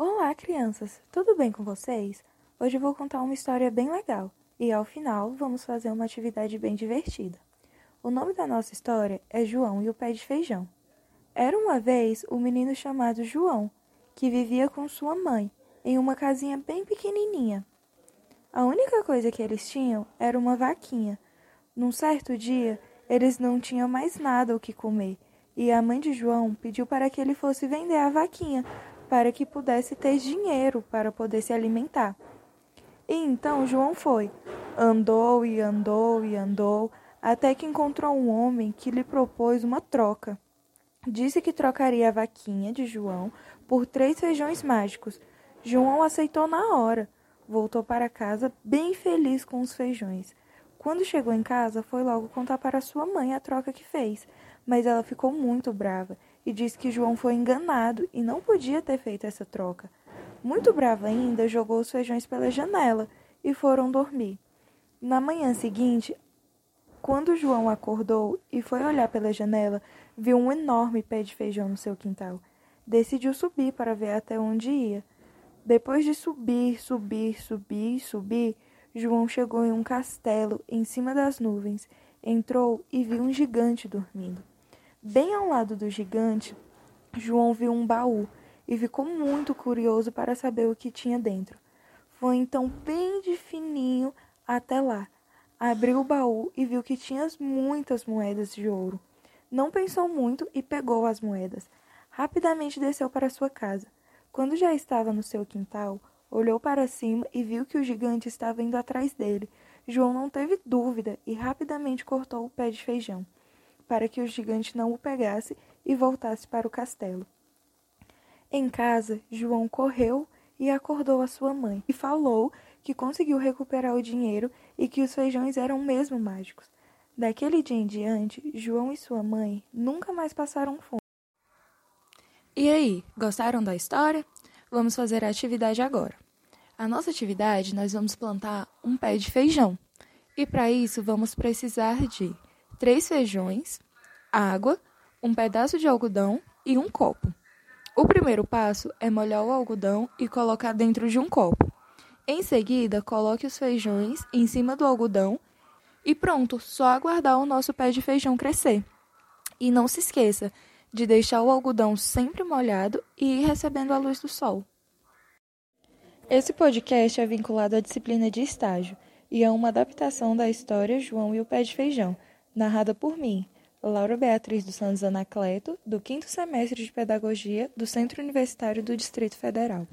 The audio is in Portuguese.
Olá, crianças! Tudo bem com vocês? Hoje vou contar uma história bem legal e, ao final, vamos fazer uma atividade bem divertida. O nome da nossa história é João e o Pé de Feijão. Era uma vez um menino chamado João que vivia com sua mãe em uma casinha bem pequenininha. A única coisa que eles tinham era uma vaquinha. Num certo dia, eles não tinham mais nada o que comer e a mãe de João pediu para que ele fosse vender a vaquinha para que pudesse ter dinheiro para poder se alimentar. E então João foi. Andou e andou e andou, até que encontrou um homem que lhe propôs uma troca. Disse que trocaria a vaquinha de João por três feijões mágicos. João aceitou na hora. Voltou para casa bem feliz com os feijões. Quando chegou em casa, foi logo contar para sua mãe a troca que fez, mas ela ficou muito brava e disse que João foi enganado e não podia ter feito essa troca. Muito brava ainda, jogou os feijões pela janela e foram dormir. Na manhã seguinte, quando João acordou e foi olhar pela janela, viu um enorme pé de feijão no seu quintal. Decidiu subir para ver até onde ia. Depois de subir, subir, subir, subir, João chegou em um castelo em cima das nuvens, entrou e viu um gigante dormindo. Bem ao lado do gigante, João viu um baú e ficou muito curioso para saber o que tinha dentro. Foi então bem de fininho até lá. Abriu o baú e viu que tinha muitas moedas de ouro. Não pensou muito e pegou as moedas. Rapidamente desceu para sua casa. Quando já estava no seu quintal, olhou para cima e viu que o gigante estava indo atrás dele. João não teve dúvida e rapidamente cortou o pé de feijão para que o gigante não o pegasse e voltasse para o castelo. Em casa, João correu e acordou a sua mãe e falou que conseguiu recuperar o dinheiro e que os feijões eram mesmo mágicos. Daquele dia em diante, João e sua mãe nunca mais passaram fome. E aí, gostaram da história? Vamos fazer a atividade agora. A nossa atividade, nós vamos plantar um pé de feijão. E para isso, vamos precisar de três feijões, água, um pedaço de algodão e um copo. O primeiro passo é molhar o algodão e colocar dentro de um copo. Em seguida, coloque os feijões em cima do algodão e pronto, só aguardar o nosso pé de feijão crescer. E não se esqueça de deixar o algodão sempre molhado e ir recebendo a luz do sol. Esse podcast é vinculado à disciplina de estágio e é uma adaptação da história João e o Pé de Feijão, narrada por mim, Laura Beatriz dos Santos Anacleto, do quinto semestre de Pedagogia do Centro Universitário do Distrito Federal.